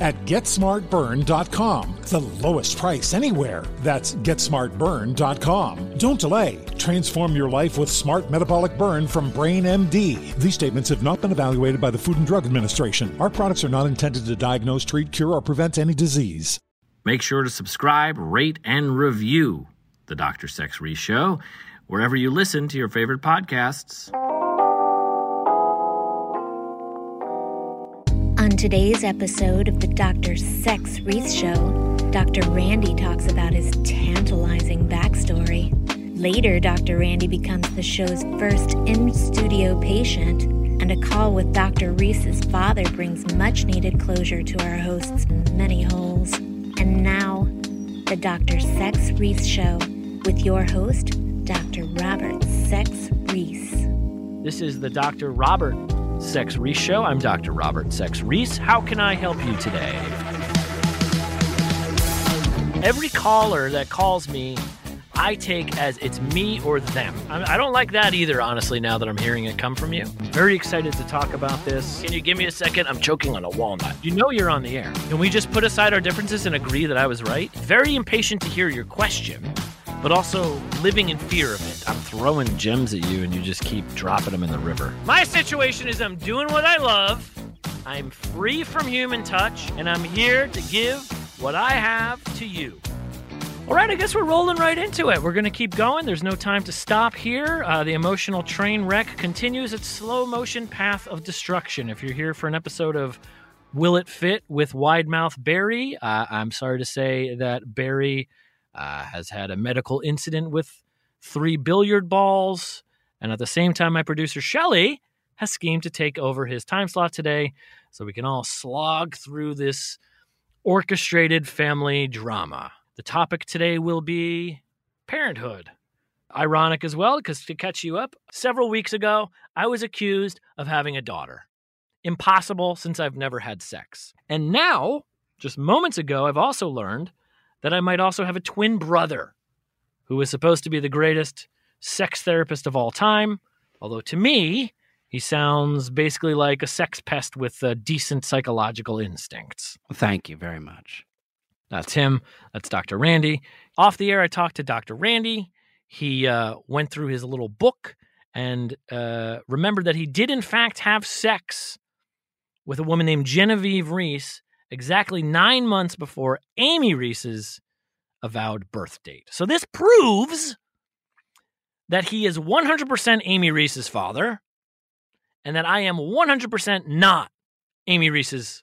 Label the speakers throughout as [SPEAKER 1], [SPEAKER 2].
[SPEAKER 1] at GetSmartBurn.com. The lowest price anywhere. That's GetSmartBurn.com. Don't delay. Transform your life with Smart Metabolic Burn from Brain MD. These statements have not been evaluated by the Food and Drug Administration. Our products are not intended to diagnose, treat, cure, or prevent any disease.
[SPEAKER 2] Make sure to subscribe, rate, and review the Dr. Sex Show wherever you listen to your favorite podcasts.
[SPEAKER 3] Today's episode of the Dr. Sex Reese Show, Dr. Randy talks about his tantalizing backstory. Later, Dr. Randy becomes the show's first in studio patient, and a call with Dr. Reese's father brings much needed closure to our host's many holes. And now, the Dr. Sex Reese Show with your host, Dr. Robert Sex Reese.
[SPEAKER 4] This is the Dr. Robert Sex Reese Show. I'm Dr. Robert Sex Reese. How can I help you today? Every caller that calls me, I take as it's me or them. I I don't like that either, honestly, now that I'm hearing it come from you. Very excited to talk about this. Can you give me a second? I'm choking on a walnut. You know you're on the air. Can we just put aside our differences and agree that I was right? Very impatient to hear your question, but also living in fear of it. I'm throwing gems at you and you just keep dropping them in the river. My situation is I'm doing what I love, I'm free from human touch, and I'm here to give what I have to you. All right, I guess we're rolling right into it. We're going to keep going. There's no time to stop here. Uh, the emotional train wreck continues its slow motion path of destruction. If you're here for an episode of Will It Fit with Wide Mouth Barry, uh, I'm sorry to say that Barry uh, has had a medical incident with three billiard balls. And at the same time, my producer Shelly has schemed to take over his time slot today so we can all slog through this orchestrated family drama. The topic today will be parenthood. Ironic as well, because to catch you up, several weeks ago, I was accused of having a daughter. Impossible since I've never had sex. And now, just moments ago, I've also learned that I might also have a twin brother who is supposed to be the greatest sex therapist of all time. Although to me, he sounds basically like a sex pest with uh, decent psychological instincts.
[SPEAKER 5] Thank you very much.
[SPEAKER 4] That's him. That's Dr. Randy. Off the air, I talked to Dr. Randy. He uh, went through his little book and uh, remembered that he did, in fact, have sex with a woman named Genevieve Reese exactly nine months before Amy Reese's avowed birth date. So this proves that he is 100% Amy Reese's father and that I am 100% not Amy Reese's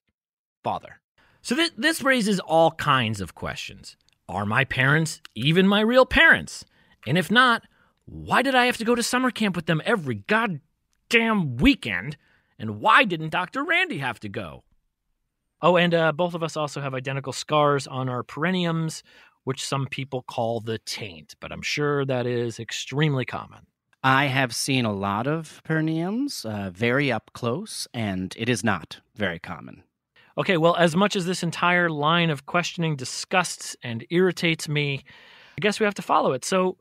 [SPEAKER 4] father. So th- this raises all kinds of questions. Are my parents even my real parents? And if not, why did I have to go to summer camp with them every goddamn weekend? And why didn't Dr. Randy have to go? Oh, and uh, both of us also have identical scars on our perineums, which some people call the taint, but I'm sure that is extremely common.
[SPEAKER 5] I have seen a lot of perineums uh, very up close, and it is not very common.
[SPEAKER 4] Okay, well, as much as this entire line of questioning disgusts and irritates me, I guess we have to follow it. So,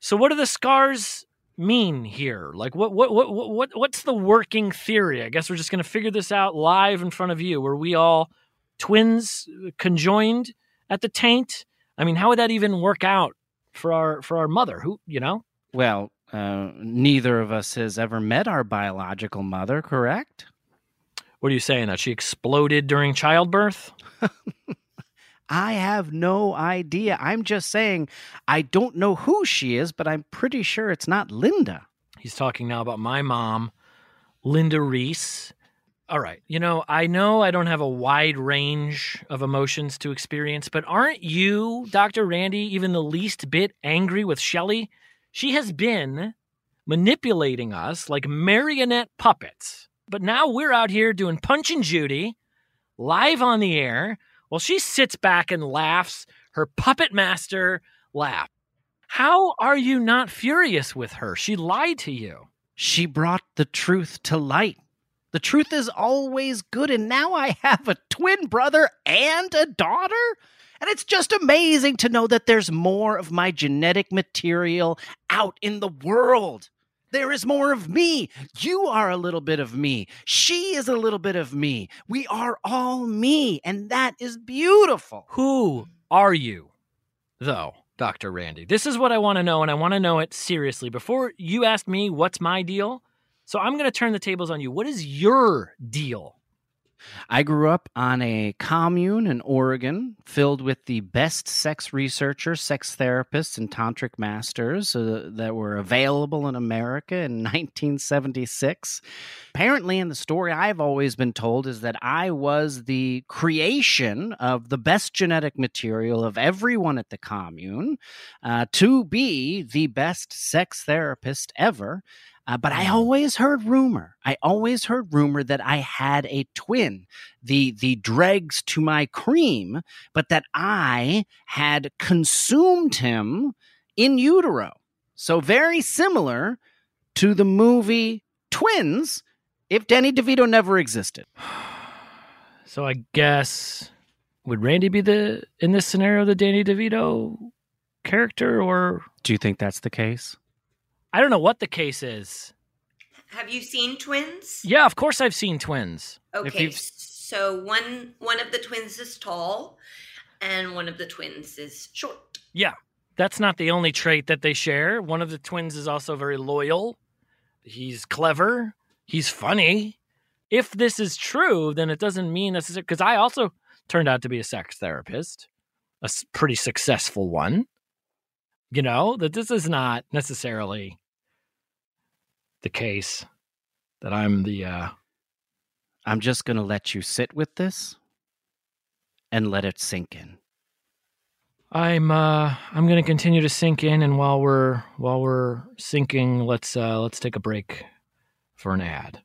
[SPEAKER 4] so what do the scars mean here? Like, what, what, what, what, what's the working theory? I guess we're just going to figure this out live in front of you. Were we all twins conjoined at the taint? I mean, how would that even work out for our for our mother? Who you know?
[SPEAKER 5] Well, uh, neither of us has ever met our biological mother, correct?
[SPEAKER 4] What are you saying? That she exploded during childbirth?
[SPEAKER 5] I have no idea. I'm just saying I don't know who she is, but I'm pretty sure it's not Linda.
[SPEAKER 4] He's talking now about my mom, Linda Reese. All right. You know, I know I don't have a wide range of emotions to experience, but aren't you, Dr. Randy, even the least bit angry with Shelley? She has been manipulating us like marionette puppets. But now we're out here doing Punch and Judy live on the air while she sits back and laughs her puppet master laugh. How are you not furious with her? She lied to you.
[SPEAKER 5] She brought the truth to light. The truth is always good, and now I have a twin brother and a daughter? And it's just amazing to know that there's more of my genetic material out in the world. There is more of me. You are a little bit of me. She is a little bit of me. We are all me, and that is beautiful.
[SPEAKER 4] Who are you, though, Dr. Randy? This is what I want to know, and I want to know it seriously. Before you ask me what's my deal, so I'm going to turn the tables on you. What is your deal?
[SPEAKER 5] I grew up on a commune in Oregon filled with the best sex researchers, sex therapists, and tantric masters uh, that were available in America in 1976. Apparently, in the story I've always been told, is that I was the creation of the best genetic material of everyone at the commune uh, to be the best sex therapist ever. Uh, but I always heard rumor. I always heard rumor that I had a twin, the the dregs to my cream, but that I had consumed him in utero. So very similar to the movie Twins, if Danny DeVito never existed.
[SPEAKER 4] So I guess would Randy be the in this scenario the Danny DeVito character, or
[SPEAKER 5] Do you think that's the case?
[SPEAKER 4] I don't know what the case is.
[SPEAKER 6] Have you seen twins?
[SPEAKER 4] Yeah, of course I've seen twins.
[SPEAKER 6] Okay, so one one of the twins is tall, and one of the twins is short.
[SPEAKER 4] Yeah, that's not the only trait that they share. One of the twins is also very loyal. He's clever. He's funny. If this is true, then it doesn't mean necessarily because I also turned out to be a sex therapist, a pretty successful one. You know that this is not necessarily the case that I'm the uh,
[SPEAKER 5] I'm just going to let you sit with this and let it sink in.
[SPEAKER 4] I'm uh I'm gonna continue to sink in, and while we're while we're sinking, let's uh let's take a break for an ad.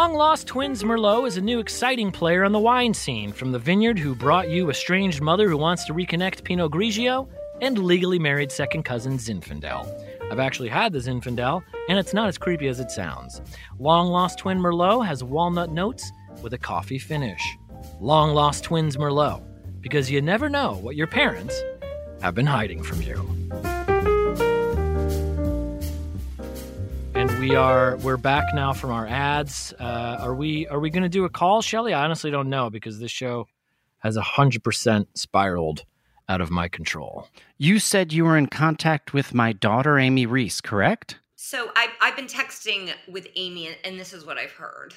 [SPEAKER 4] Long Lost Twins Merlot is a new exciting player on the wine scene from the vineyard who brought you estranged mother who wants to reconnect Pinot Grigio and legally married second cousin Zinfandel. I've actually had the Zinfandel, and it's not as creepy as it sounds. Long Lost Twin Merlot has walnut notes with a coffee finish. Long Lost Twins Merlot, because you never know what your parents have been hiding from you. We are we're back now from our ads. Uh, are we are we going to do a call, Shelly? I honestly don't know because this show has hundred percent spiraled out of my control.
[SPEAKER 5] You said you were in contact with my daughter, Amy Reese, correct?
[SPEAKER 6] So I've I've been texting with Amy, and- and this is what I've heard.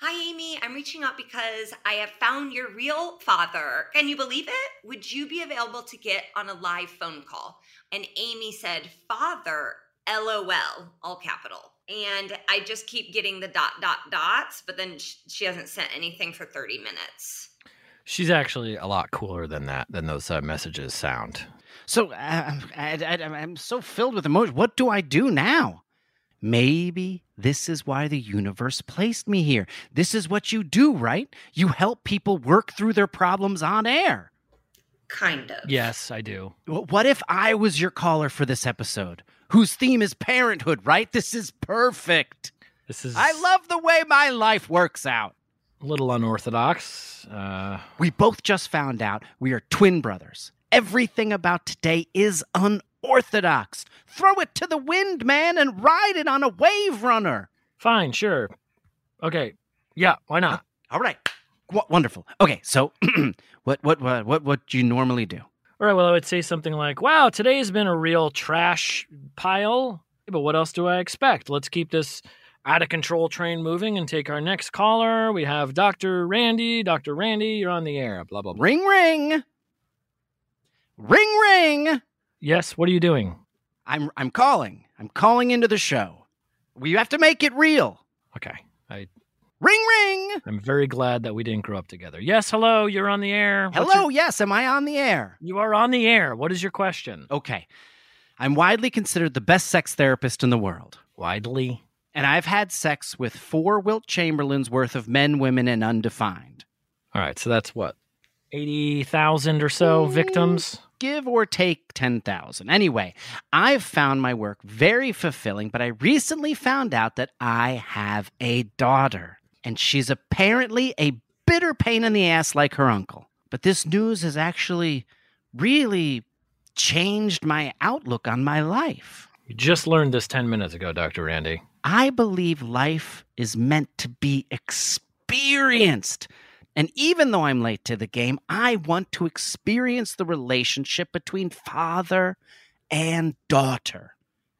[SPEAKER 6] Hi, Amy. I'm reaching out because I have found your real father. Can you believe it? Would you be available to get on a live phone call? And Amy said, Father, LOL, all capital. And I just keep getting the dot, dot, dots, but then sh- she hasn't sent anything for 30 minutes.
[SPEAKER 4] She's actually a lot cooler than that than those uh, messages sound.
[SPEAKER 5] So uh, I, I, I'm so filled with emotion. What do I do now? Maybe this is why the universe placed me here. This is what you do, right? You help people work through their problems on air.
[SPEAKER 6] Kind of.
[SPEAKER 4] Yes, I do.
[SPEAKER 5] What if I was your caller for this episode, whose theme is parenthood, right? This is perfect.
[SPEAKER 4] This is
[SPEAKER 5] I love the way my life works out.
[SPEAKER 4] a little unorthodox. Uh,
[SPEAKER 5] We both just found out we are twin brothers. Everything about today is unorthodox. Throw it to the wind, man, and ride it on a wave runner.
[SPEAKER 4] fine, sure. Okay. Yeah, why not?
[SPEAKER 5] All right. W- wonderful. Okay, so what what what what what do you normally do?
[SPEAKER 4] All right, well, I would say something like, wow, today has been a real trash pile, but what else do I expect? Let's keep this out of control train moving and take our next caller. We have Dr. Randy. Dr. Randy, you're on the air. Blah, blah, blah.
[SPEAKER 5] Ring ring. Ring ring.
[SPEAKER 4] Yes, what are you doing?
[SPEAKER 5] I'm I'm calling. I'm calling into the show. We have to make it real.
[SPEAKER 4] Okay. I
[SPEAKER 5] Ring ring.
[SPEAKER 4] I'm very glad that we didn't grow up together. Yes, hello, you're on the air. What's
[SPEAKER 5] Hello,
[SPEAKER 4] your-
[SPEAKER 5] yes, am I on the air?
[SPEAKER 4] you are on the air. What is your question?
[SPEAKER 5] Okay. I'm widely considered the best sex therapist in the world.
[SPEAKER 4] Widely.
[SPEAKER 5] And I've had sex with four Wilt Chamberlains worth of men, women, and undefined.
[SPEAKER 4] All right, so that's what? 80,000 or so mm, victims?
[SPEAKER 5] Give or take 10,000. Anyway, I've found my work very fulfilling, but I recently found out that I have a daughter. And she's apparently a bitter pain in the ass like her uncle. But this news has actually really changed my outlook on my life.
[SPEAKER 4] You just learned this 10 minutes ago, Dr. Randy.
[SPEAKER 5] I believe life is meant to be experienced. And even though I'm late to the game, I want to experience the relationship between father and daughter.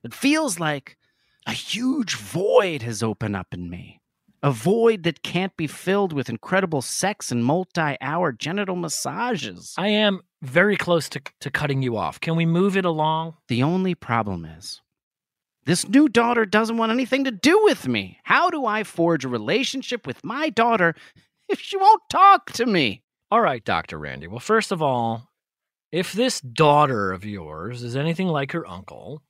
[SPEAKER 5] It feels like a huge void has opened up in me. A void that can't be filled with incredible sex and multi hour genital massages.
[SPEAKER 4] I am very close to, to cutting you off. Can we move it along?
[SPEAKER 5] The only problem is this new daughter doesn't want anything to do with me. How do I forge a relationship with my daughter if she won't talk to me?
[SPEAKER 4] All right, Dr. Randy. Well, first of all, if this daughter of yours is anything like her uncle,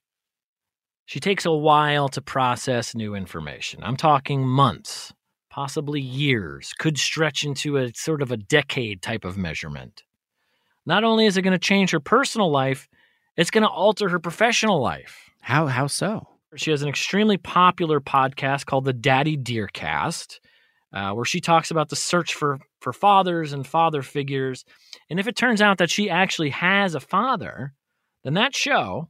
[SPEAKER 4] she takes a while to process new information. I'm talking months, possibly years, could stretch into a sort of a decade type of measurement. Not only is it going to change her personal life, it's going to alter her professional life.
[SPEAKER 5] How how so?
[SPEAKER 4] She has an extremely popular podcast called the Daddy Dear Cast, uh, where she talks about the search for for fathers and father figures. And if it turns out that she actually has a father, then that show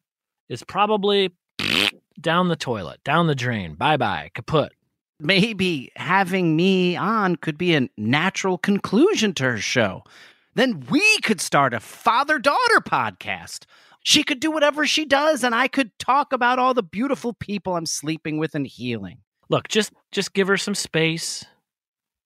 [SPEAKER 4] is probably down the toilet, down the drain, bye bye, kaput.
[SPEAKER 5] Maybe having me on could be a natural conclusion to her show. Then we could start a father daughter podcast. She could do whatever she does, and I could talk about all the beautiful people I'm sleeping with and healing.
[SPEAKER 4] Look, just just give her some space.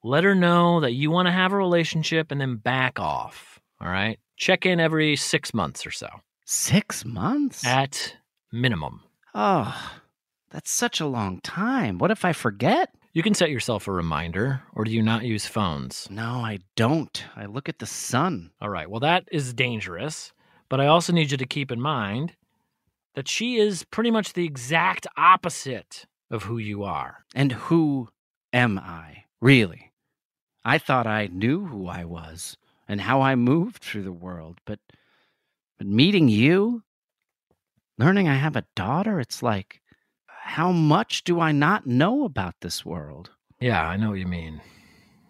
[SPEAKER 4] Let her know that you want to have a relationship and then back off. All right? Check in every 6 months or so
[SPEAKER 5] Six months?
[SPEAKER 4] at minimum.
[SPEAKER 5] Oh, that's such a long time. What if I forget?
[SPEAKER 4] You can set yourself a reminder, or do you not use phones?
[SPEAKER 5] No, I don't. I look at the sun.
[SPEAKER 4] All right, well, that is dangerous, but I also need you to keep in mind that she is pretty much the exact opposite of who you are.
[SPEAKER 5] And who am I, really? I thought I knew who I was and how I moved through the world, but but meeting you, learning I have a daughter, it's like how much do I not know about this world?
[SPEAKER 4] Yeah, I know what you mean.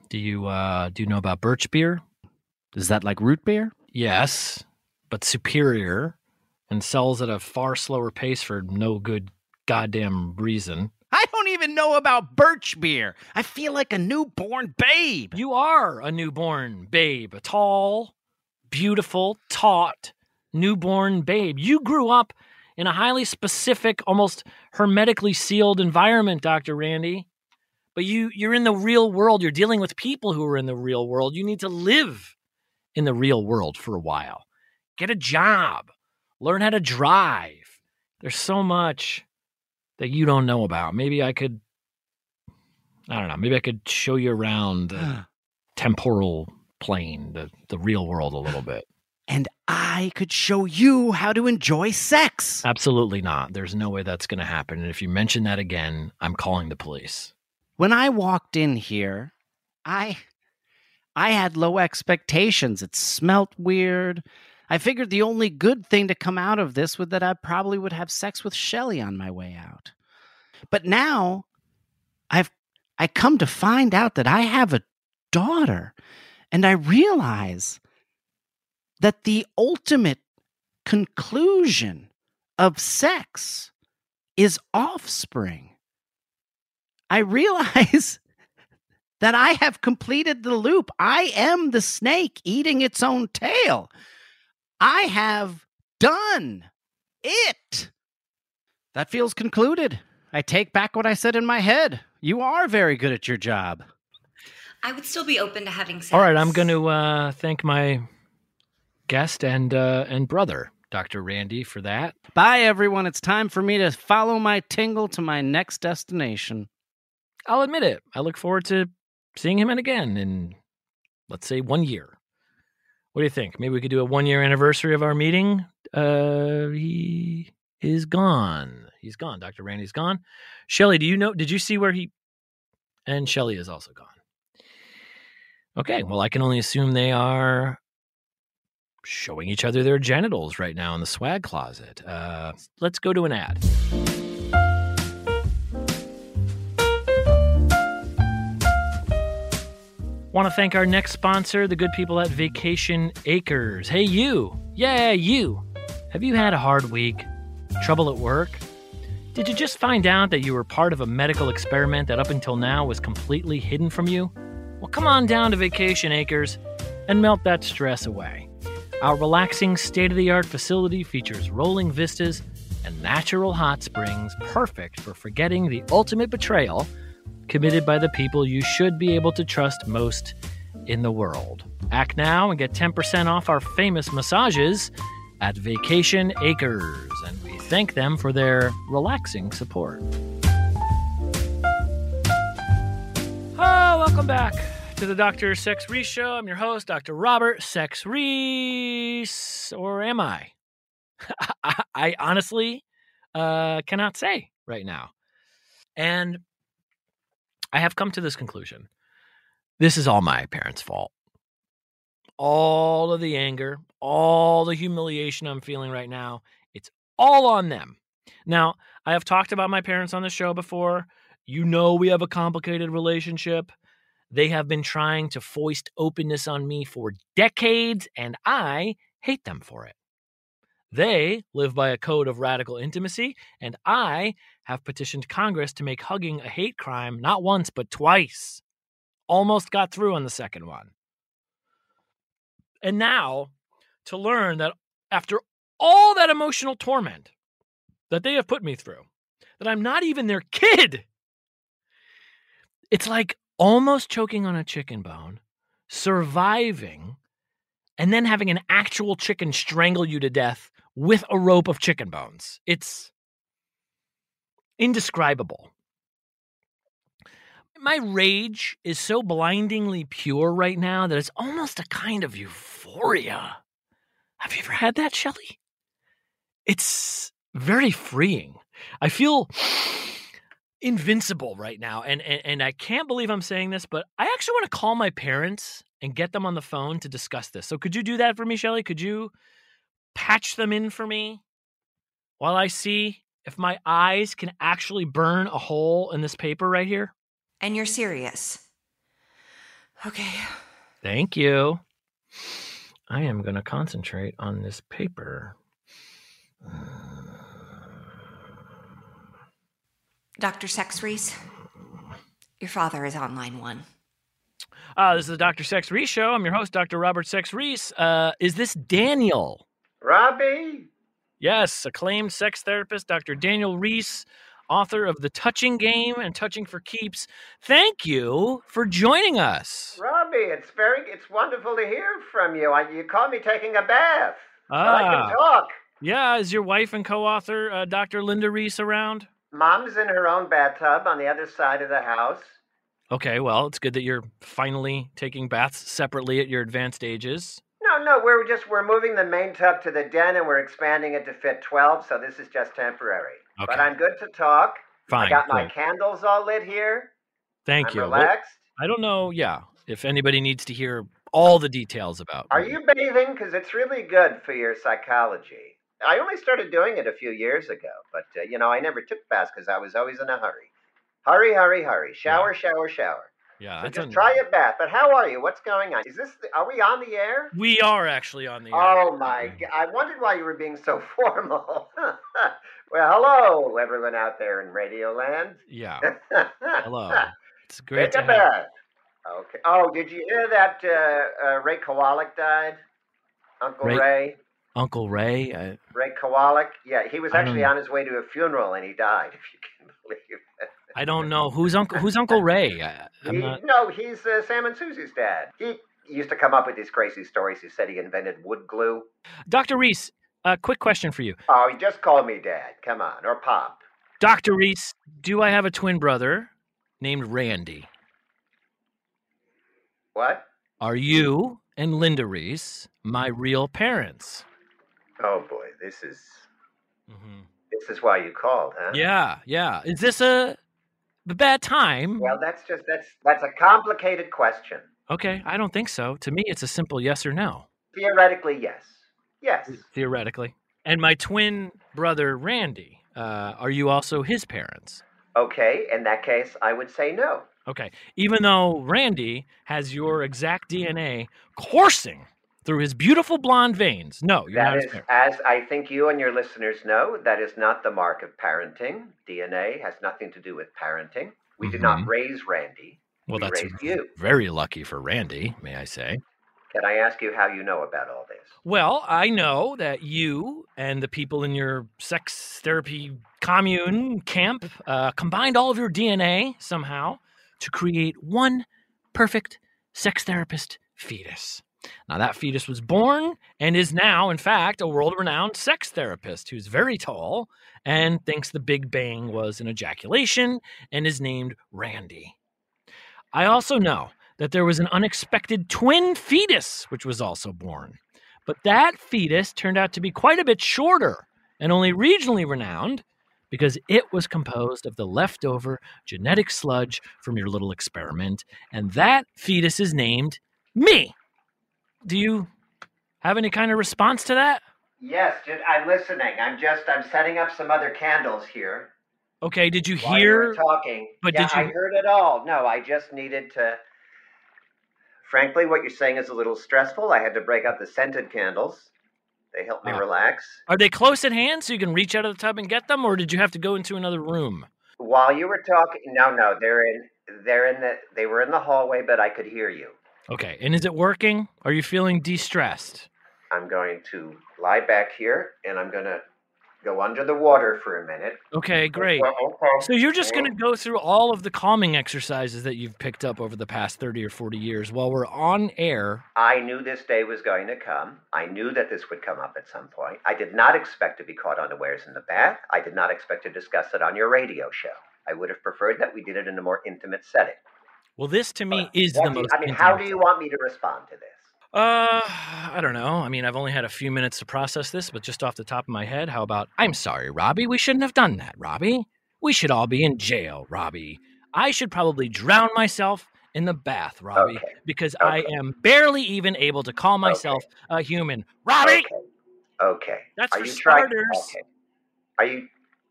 [SPEAKER 4] Do you uh do you know about birch beer?
[SPEAKER 5] Is that like root beer?
[SPEAKER 4] Yes, but superior and sells at a far slower pace for no good goddamn reason.
[SPEAKER 5] I don't even know about birch beer. I feel like a newborn babe.
[SPEAKER 4] You are a newborn babe, a tall, beautiful, taut newborn babe. You grew up in a highly specific, almost hermetically sealed environment, Dr. Randy. But you you're in the real world. You're dealing with people who are in the real world. You need to live in the real world for a while. Get a job. Learn how to drive. There's so much that you don't know about. Maybe I could I don't know, maybe I could show you around the temporal plane, the the real world a little bit.
[SPEAKER 5] And I could show you how to enjoy sex.
[SPEAKER 4] Absolutely not. There's no way that's going to happen. And if you mention that again, I'm calling the police.
[SPEAKER 5] When I walked in here, I I had low expectations. It smelt weird. I figured the only good thing to come out of this was that I probably would have sex with Shelly on my way out. But now I've I come to find out that I have a daughter and I realize that the ultimate conclusion of sex is offspring. I realize that I have completed the loop. I am the snake eating its own tail. I have done it. That feels concluded. I take back what I said in my head. You are very good at your job.
[SPEAKER 6] I would still be open to having sex.
[SPEAKER 4] All right, I'm going to uh, thank my guest and uh, and brother, Dr. Randy, for that.
[SPEAKER 5] Bye, everyone. It's time for me to follow my tingle to my next destination.
[SPEAKER 4] I'll admit it. I look forward to seeing him again in, let's say, one year. What do you think? Maybe we could do a one year anniversary of our meeting. Uh, he is gone. He's gone. Dr. Randy's gone. Shelly, do you know? Did you see where he? And Shelly is also gone. Okay, well, I can only assume they are showing each other their genitals right now in the swag closet. Uh, let's go to an ad. Want to thank our next sponsor, the good people at Vacation Acres. Hey, you. Yeah, you. Have you had a hard week? Trouble at work? Did you just find out that you were part of a medical experiment that up until now was completely hidden from you? Well, come on down to Vacation Acres and melt that stress away. Our relaxing, state of the art facility features rolling vistas and natural hot springs, perfect for forgetting the ultimate betrayal committed by the people you should be able to trust most in the world. Act now and get 10% off our famous massages at Vacation Acres, and we thank them for their relaxing support. Oh, welcome back to the Dr. Sex Reese Show. I'm your host, Dr. Robert Sex Reese. Or am I? I, I honestly uh, cannot say right now. And I have come to this conclusion. This is all my parents' fault. All of the anger, all the humiliation I'm feeling right now, it's all on them. Now, I have talked about my parents on the show before. You know, we have a complicated relationship. They have been trying to foist openness on me for decades, and I hate them for it. They live by a code of radical intimacy, and I have petitioned Congress to make hugging a hate crime not once, but twice. Almost got through on the second one. And now, to learn that after all that emotional torment that they have put me through, that I'm not even their kid, it's like almost choking on a chicken bone, surviving, and then having an actual chicken strangle you to death with a rope of chicken bones. It's indescribable. My rage is so blindingly pure right now that it's almost a kind of euphoria. Have you ever had that, Shelley? It's very freeing. I feel invincible right now. And, and and I can't believe I'm saying this, but I actually want to call my parents and get them on the phone to discuss this. So could you do that for me, Shelley? Could you patch them in for me while I see if my eyes can actually burn a hole in this paper right here?
[SPEAKER 6] And you're serious. Okay.
[SPEAKER 4] Thank you. I am going to concentrate on this paper.
[SPEAKER 6] Dr. Sex Reese, your father is on line one.
[SPEAKER 4] Uh, this is the Dr. Sex Reese Show. I'm your host, Dr. Robert Sex Reese. Uh, is this Daniel?
[SPEAKER 7] Robbie?
[SPEAKER 4] Yes, acclaimed sex therapist, Dr. Daniel Reese, author of The Touching Game and Touching for Keeps. Thank you for joining us.
[SPEAKER 7] Robbie, it's very, it's wonderful to hear from you. I, you caught me taking a bath. but I
[SPEAKER 4] Ah,
[SPEAKER 7] can talk.
[SPEAKER 4] yeah. Is your wife and co-author, uh, Dr. Linda Reese, around?
[SPEAKER 7] Mom's in her own bathtub on the other side of the house.
[SPEAKER 4] Okay, well, it's good that you're finally taking baths separately at your advanced ages.
[SPEAKER 7] No, no, we're just we're moving the main tub to the den and we're expanding it to fit twelve, so this is just temporary.
[SPEAKER 4] Okay.
[SPEAKER 7] But I'm good to talk.
[SPEAKER 4] Fine.
[SPEAKER 7] I got my
[SPEAKER 4] good.
[SPEAKER 7] candles all lit here.
[SPEAKER 4] Thank
[SPEAKER 7] I'm
[SPEAKER 4] you. Well,
[SPEAKER 7] relaxed.
[SPEAKER 4] I don't know, yeah, if anybody needs to hear all the details about.
[SPEAKER 7] Are you bathing? Because it's really good for your psychology. I only started doing it a few years ago, but uh, you know I never took baths because I was always in a hurry. Hurry, hurry, hurry! Shower, shower, shower.
[SPEAKER 4] Yeah,
[SPEAKER 7] So just try a bath. But how are you? What's going on? Is this? The, are we on the air?
[SPEAKER 4] We are actually on the air.
[SPEAKER 7] Oh my! I wondered why you were being so formal. well, hello, everyone out there in Radio Land.
[SPEAKER 4] Yeah. Hello. It's great
[SPEAKER 7] Take
[SPEAKER 4] to
[SPEAKER 7] a
[SPEAKER 4] have.
[SPEAKER 7] bath. Okay. Oh, did you hear that uh, uh, Ray Kowalik died? Uncle
[SPEAKER 4] Ray-
[SPEAKER 7] Ray.
[SPEAKER 4] Uncle Ray. I,
[SPEAKER 7] Ray Kowalik. Yeah, he was actually on his way to a funeral and he died. If you can believe it.
[SPEAKER 4] I don't know who's Uncle who's Uncle Ray. I, I'm
[SPEAKER 7] He-
[SPEAKER 4] not.
[SPEAKER 7] No, he's uh, Sam and Susie's dad. He used to come up with these crazy stories. He said he invented wood glue.
[SPEAKER 4] Dr. Reese, A quick question for you.
[SPEAKER 7] Oh, you just call me Dad. Come on, or Pop.
[SPEAKER 4] Dr. Reese, do I have a twin brother named Randy?
[SPEAKER 7] What?
[SPEAKER 4] Are you and Linda Reese my real parents?
[SPEAKER 7] Oh boy, this is
[SPEAKER 4] Mm-hmm.
[SPEAKER 7] this is why you called, huh?
[SPEAKER 4] Yeah, yeah. Is this a, bad time?
[SPEAKER 7] Well, that's just that's that's a complicated question.
[SPEAKER 4] okay, I don't think so. To me, it's a simple yes or no,
[SPEAKER 7] Theoretically, yes. Yes.
[SPEAKER 4] theoretically. And my twin brother, Randy, uh, are you also his parents?
[SPEAKER 7] Okay, in that case, I would say no.
[SPEAKER 4] Okay. Even though Randy has your exact DNA coursing through his beautiful blonde veins. No, you're not
[SPEAKER 7] That
[SPEAKER 4] his
[SPEAKER 7] is, as I think you and your listeners know, that is not the mark of parenting. DNA has nothing to do with parenting. We did not
[SPEAKER 4] Mhm.
[SPEAKER 7] raise Randy.
[SPEAKER 4] Well,
[SPEAKER 7] we
[SPEAKER 4] that's
[SPEAKER 7] raised you.
[SPEAKER 4] very lucky for Randy, may I say.
[SPEAKER 7] Can I ask you how you know about all this?
[SPEAKER 4] Well, I know that you and the people in your sex therapy commune camp uh, combined all of your DNA somehow to create one perfect sex therapist fetus. Now, that fetus was born and is now, in fact, a world renowned sex therapist who's very tall and thinks the Big Bang was an ejaculation and is named Randy. I also know that there was an unexpected twin fetus which was also born. But that fetus turned out to be quite a bit shorter and only regionally renowned because it was composed of the leftover genetic sludge from your little experiment. And that fetus is named me. Do you have any kind of response to that?
[SPEAKER 7] Yes, I'm listening. I'm just I'm setting up some other candles here.
[SPEAKER 4] Okay, did you
[SPEAKER 7] while you
[SPEAKER 4] hear?
[SPEAKER 7] talking?
[SPEAKER 4] but
[SPEAKER 7] yeah,
[SPEAKER 4] did you-
[SPEAKER 7] I heard it all. No, I just needed to. Frankly, what you're saying is a little stressful. I had to break out the scented candles. They help me
[SPEAKER 4] Ah.
[SPEAKER 7] relax.
[SPEAKER 4] Are they close at hand so you can reach out of the tub and get them, or did you have to go into another room?
[SPEAKER 7] While you were talking, no, no, they're in, they're in the, they were in the hallway, but I could hear you.
[SPEAKER 4] Okay, and is it working? Are you feeling de stressed?
[SPEAKER 7] I'm going to lie back here, and I'm going to go under the water for a minute.
[SPEAKER 4] Okay, great. So you're just going to go through all of the calming exercises that you've picked up over the past 30 or 40 years while we're on air.
[SPEAKER 7] I knew this day was going to come. I knew that this would come up at some point. I did not expect to be caught unawares in the bath. I did not expect to discuss it on your radio show. I would have preferred that we did it in a more intimate setting.
[SPEAKER 4] Well, this to me is
[SPEAKER 7] what
[SPEAKER 4] the
[SPEAKER 7] do you-
[SPEAKER 4] most.
[SPEAKER 7] I mean, how do you want me to respond to this?
[SPEAKER 4] Uh, I don't know. I mean, I've only had a few minutes to process this, but just off the top of my head, how about I'm sorry, Robbie. We shouldn't have done that, Robbie. We should all be in jail, Robbie. I should probably drown myself in the bath, Robbie,
[SPEAKER 7] Okay.
[SPEAKER 4] because I am barely even able to call myself a human. Robbie!
[SPEAKER 7] Okay. Okay.
[SPEAKER 4] That's
[SPEAKER 7] are
[SPEAKER 4] for
[SPEAKER 7] you trying?
[SPEAKER 4] starters.
[SPEAKER 7] Okay. Are you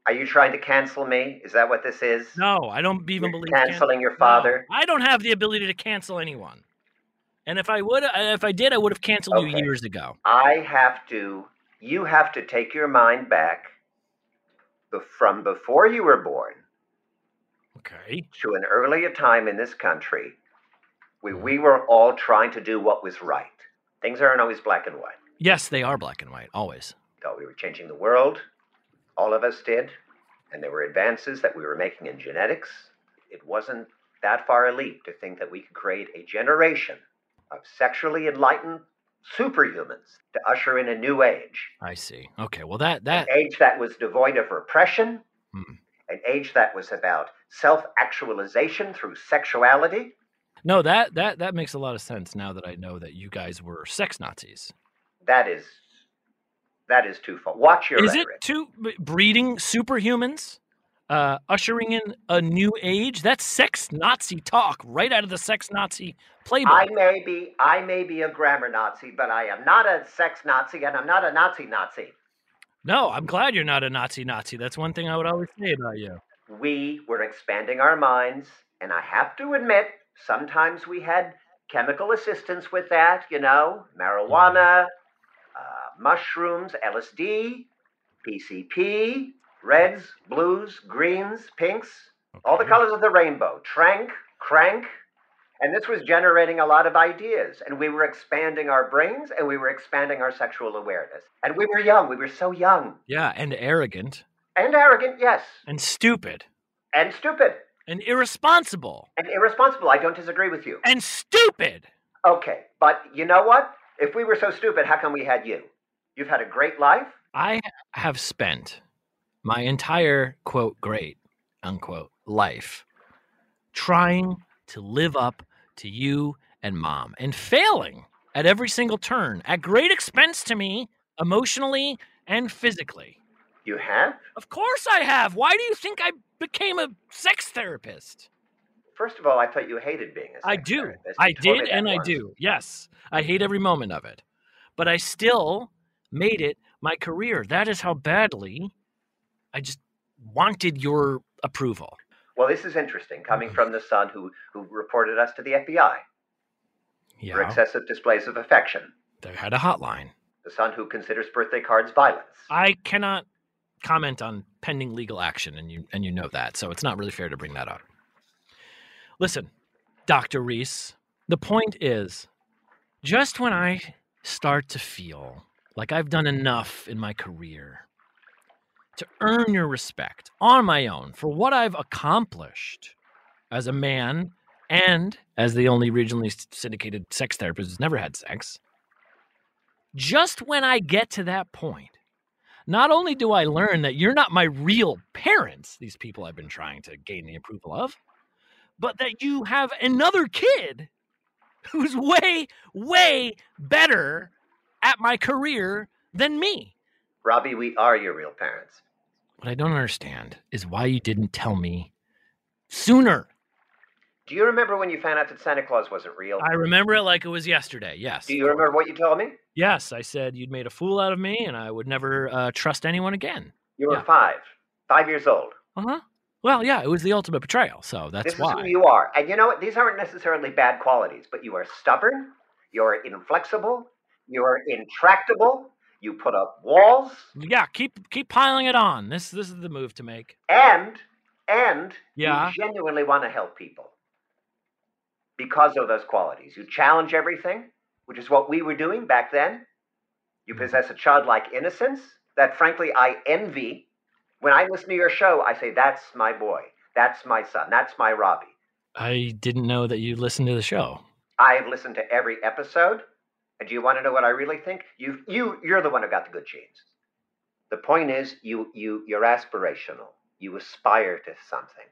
[SPEAKER 7] are you trying to cancel me? Is that what this is?
[SPEAKER 4] No, I don't even
[SPEAKER 7] You're
[SPEAKER 4] believe
[SPEAKER 7] canceling your
[SPEAKER 4] No,
[SPEAKER 7] father.
[SPEAKER 4] I don't have the ability to cancel anyone. And if I would, uh, if I did, I would have canceled you years ago.
[SPEAKER 7] I have to. You have to take your mind back from before you were born
[SPEAKER 4] Okay.
[SPEAKER 7] to an earlier time in this country where mm-hmm. we were all trying to do what was right. Things aren't always black and white.
[SPEAKER 4] Yes, they are black and white, always.
[SPEAKER 7] Thought we were changing the world. All of us did. And there were advances that we were making in genetics. It wasn't that far a leap to think that we could create a generation of sexually enlightened superhumans to usher in a new age.
[SPEAKER 4] I see. Okay. Well, that that
[SPEAKER 7] An age that was devoid of repression,
[SPEAKER 4] Hmm.
[SPEAKER 7] an age that was about self actualization through sexuality.
[SPEAKER 4] no that that that makes a lot of sense now that I know that you guys were sex Nazis.
[SPEAKER 7] That is that is too far. Watch your
[SPEAKER 4] Is it
[SPEAKER 7] rhetoric.
[SPEAKER 4] to breeding superhumans, uh, ushering in a new age? That's sex Nazi talk, right out of the sex Nazi playbook.
[SPEAKER 7] I may be I may be a grammar Nazi, but I am not a sex Nazi and I'm not a Nazi Nazi.
[SPEAKER 4] No, I'm glad you're not a Nazi Nazi. That's one thing I would always say about you.
[SPEAKER 7] We were expanding our minds, and I have to admit, sometimes we had chemical assistance with that, you know, marijuana, uh, mushrooms, LSD, PCP, reds, blues, greens, pinks, all the colors of the rainbow, trank, crank. And this was generating a lot of ideas. And we were expanding our brains and we were expanding our sexual awareness. And we were young. We were so young.
[SPEAKER 4] Yeah, and arrogant
[SPEAKER 7] And arrogant, yes.
[SPEAKER 4] and stupid
[SPEAKER 7] And stupid.
[SPEAKER 4] and irresponsible
[SPEAKER 7] And irresponsible. I don't disagree with you.
[SPEAKER 4] and stupid.
[SPEAKER 7] Okay. But you know what? If we were so stupid, how come we had you? You've had a great life.
[SPEAKER 4] I have spent my entire quote great unquote life trying to live up to you and mom and failing at every single turn at great expense to me emotionally and physically.
[SPEAKER 7] You have?
[SPEAKER 4] Of course I have. Why do you think I became a sex therapist?
[SPEAKER 7] First of all, I thought you hated being a
[SPEAKER 4] I do. I
[SPEAKER 7] You told me
[SPEAKER 4] did and I do. Yes. I hate every moment of it. But I still made it my career. That is how badly I just wanted your approval.
[SPEAKER 7] Well, this is interesting, coming mm-hmm. from the son who, who reported us to the FBI for excessive displays of affection,
[SPEAKER 4] They had a hotline.
[SPEAKER 7] the son who considers birthday cards violence.
[SPEAKER 4] I cannot comment on pending legal action and you and you know that. So it's not really fair to bring that up. Listen, Dr. Reese, the point is just when I start to feel like I've done enough in my career to earn your respect on my own for what I've accomplished as a man and as the only regionally syndicated sex therapist who's never had sex, just when I get to that point, not only do I learn that you're not my real parents, these people I've been trying to gain the approval of, but that you have another kid who's way, way better at my career than me.
[SPEAKER 7] Robbie, we are your real parents.
[SPEAKER 4] What I don't understand is why you didn't tell me sooner.
[SPEAKER 7] Do you remember when you found out that Santa Claus wasn't real?
[SPEAKER 4] I remember it like it was yesterday. Yes.
[SPEAKER 7] Do you remember what you told me?
[SPEAKER 4] Yes, I said you'd made a fool out of me and I would never uh, trust anyone again.
[SPEAKER 7] You were
[SPEAKER 4] Yeah.
[SPEAKER 7] five, five years old.
[SPEAKER 4] Uh huh. Well, yeah, it was the ultimate betrayal, so that's
[SPEAKER 7] this
[SPEAKER 4] why.
[SPEAKER 7] is who you are. And you know what? These aren't necessarily bad qualities, but you are stubborn, you're inflexible, you're intractable, you put up walls,
[SPEAKER 4] Yeah, keep keep piling it on. This this is the move to make.
[SPEAKER 7] and and
[SPEAKER 4] Yeah.
[SPEAKER 7] you genuinely want to help people. Because of those qualities. You challenge everything, which is what we were doing back then. You possess a childlike innocence that frankly I envy. When I listen to your show, I say, That's my boy. That's my son. That's my Robbie.
[SPEAKER 4] I didn't know that you listened to the show.
[SPEAKER 7] I've listened to every episode. And do you want to know what I really think? You, you, you're the one who got the good genes. The point is, you, you, you're aspirational. You aspire to something.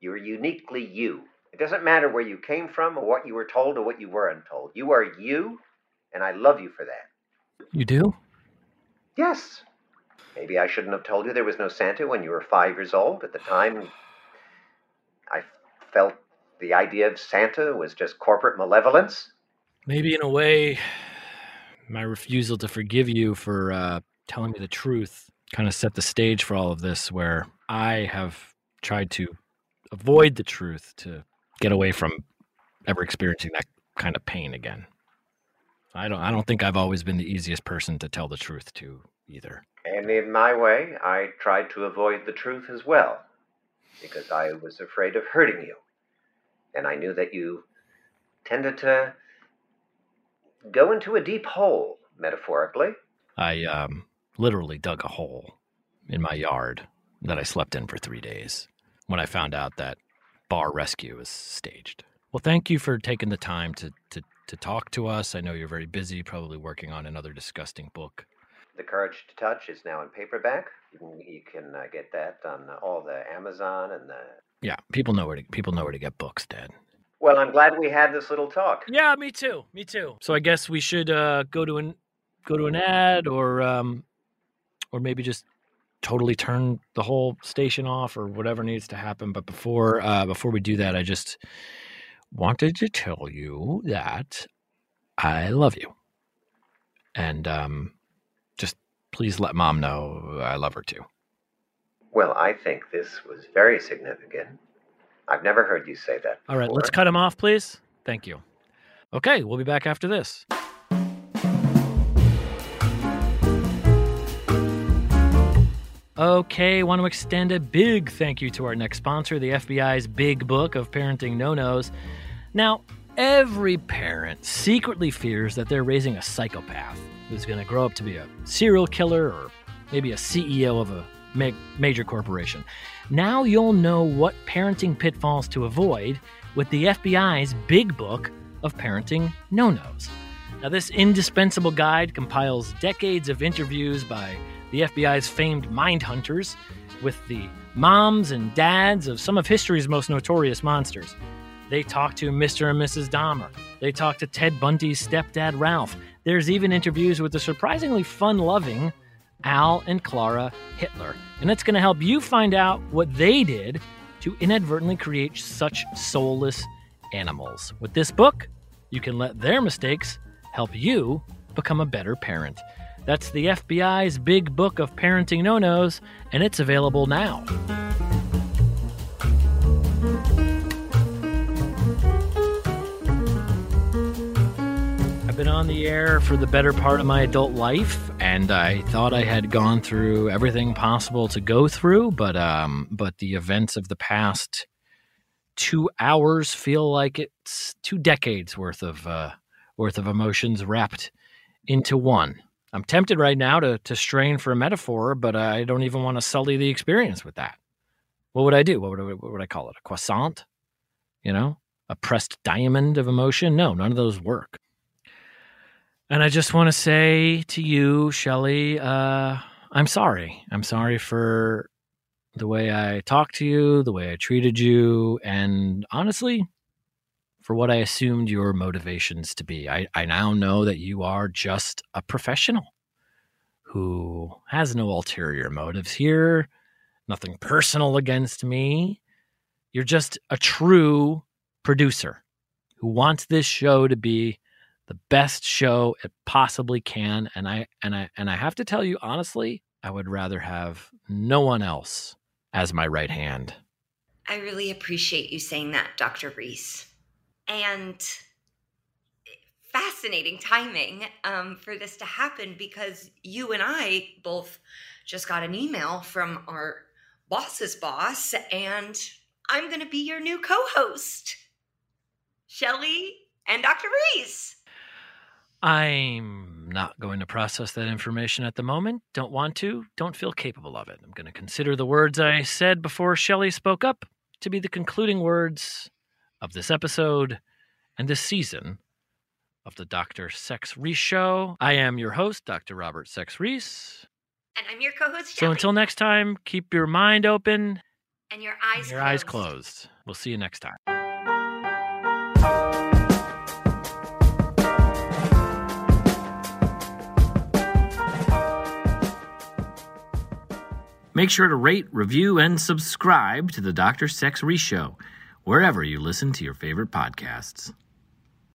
[SPEAKER 7] You're uniquely you. It doesn't matter where you came from or what you were told or what you weren't told. You are you, and I love you for that.
[SPEAKER 4] You do?
[SPEAKER 7] Yes. Maybe I shouldn't have told you there was no Santa when you were five years old. At the time, I felt the idea of Santa was just corporate malevolence.
[SPEAKER 4] Maybe in a way, my refusal to forgive you for uh, telling me the truth kind of set the stage for all of this, where I have tried to avoid the truth to get away from ever experiencing that kind of pain again. I don't. I don't think I've always been the easiest person to tell the truth to either.
[SPEAKER 7] And in my way, I tried to avoid the truth as well, because I was afraid of hurting you. And I knew that you tended to go into a deep hole, metaphorically.
[SPEAKER 4] I um, literally dug a hole in my yard that I slept in for three days when I found out that bar rescue was staged. Well, thank you for taking the time to, to, to talk to us. I know you're very busy, probably working on another disgusting book.
[SPEAKER 7] The Courage to Touch is now in paperback. You can, you can uh, get that on uh, all the Amazon and the.
[SPEAKER 4] Yeah, people know where to people know where to get books, Dad.
[SPEAKER 7] Well, I'm glad we had this little talk.
[SPEAKER 4] Yeah, me too. Me too. So I guess we should uh, go to an go to an ad, or um, or maybe just totally turn the whole station off, or whatever needs to happen. But before uh, before we do that, I just wanted to tell you that I love you, and um, just please let Mom know I love her too.
[SPEAKER 7] Well, I think this was very significant. I've never heard you say that.
[SPEAKER 4] All right,
[SPEAKER 7] before.
[SPEAKER 4] let's cut him off, please. Thank you. Okay, we'll be back after this. Okay, want to extend a big thank you to our next sponsor, the FBI's Big Book of Parenting No Nos. Now, every parent secretly fears that they're raising a psychopath who's going to grow up to be a serial killer or maybe a CEO of a ma- major corporation. Now you'll know what parenting pitfalls to avoid with the FBI's Big Book of Parenting No Nos. Now, this indispensable guide compiles decades of interviews by the FBI's famed mind hunters with the moms and dads of some of history's most notorious monsters. They talk to Mr. and Mrs. Dahmer. They talk to Ted Bundy's stepdad, Ralph. There's even interviews with the surprisingly fun loving Al and Clara Hitler. And it's going to help you find out what they did to inadvertently create such soulless animals. With this book, you can let their mistakes help you become a better parent. That's the FBI's Big Book of Parenting No Nos, and it's available now. I've been on the air for the better part of my adult life, and I thought I had gone through everything possible to go through, but um, but the events of the past two hours feel like it's two decades worth of uh, worth of emotions wrapped into one. I'm tempted right now to to strain for a metaphor, but I don't even want to sully the experience with that. What would I do? What would I, what would I call it? A croissant? You know, a pressed diamond of emotion? No, none of those work. And I just want to say to you, Shelly, uh, I'm sorry. I'm sorry for the way I talked to you, the way I treated you, and honestly, for what I assumed your motivations to be. I, I now know that you are just a professional who has no ulterior motives here, nothing personal against me. You're just a true producer who wants this show to be the best show it possibly can and I and I and I have to tell you honestly, I would rather have no one else as my right hand.
[SPEAKER 6] I really appreciate you saying that, Dr. Reese and fascinating timing um, for this to happen because you and I both just got an email from our boss's boss, and I'm going to be your new co host, Shelly and Dr. Reese.
[SPEAKER 4] I'm not going to process that information at the moment. Don't want to. Don't feel capable of it. I'm going to consider the words I said before Shelley spoke up to be the concluding words of this episode and this season of the Dr. Sex Reese Show. I am your host, Dr. Robert Sex Reese.
[SPEAKER 6] And I'm your co host,
[SPEAKER 4] So until next time, keep your mind open
[SPEAKER 6] and your eyes
[SPEAKER 4] your
[SPEAKER 6] closed.
[SPEAKER 4] eyes closed. We'll see you next time. Make sure to rate, review, and subscribe to the Dr. Sex Reese Show, wherever you listen to your favorite podcasts.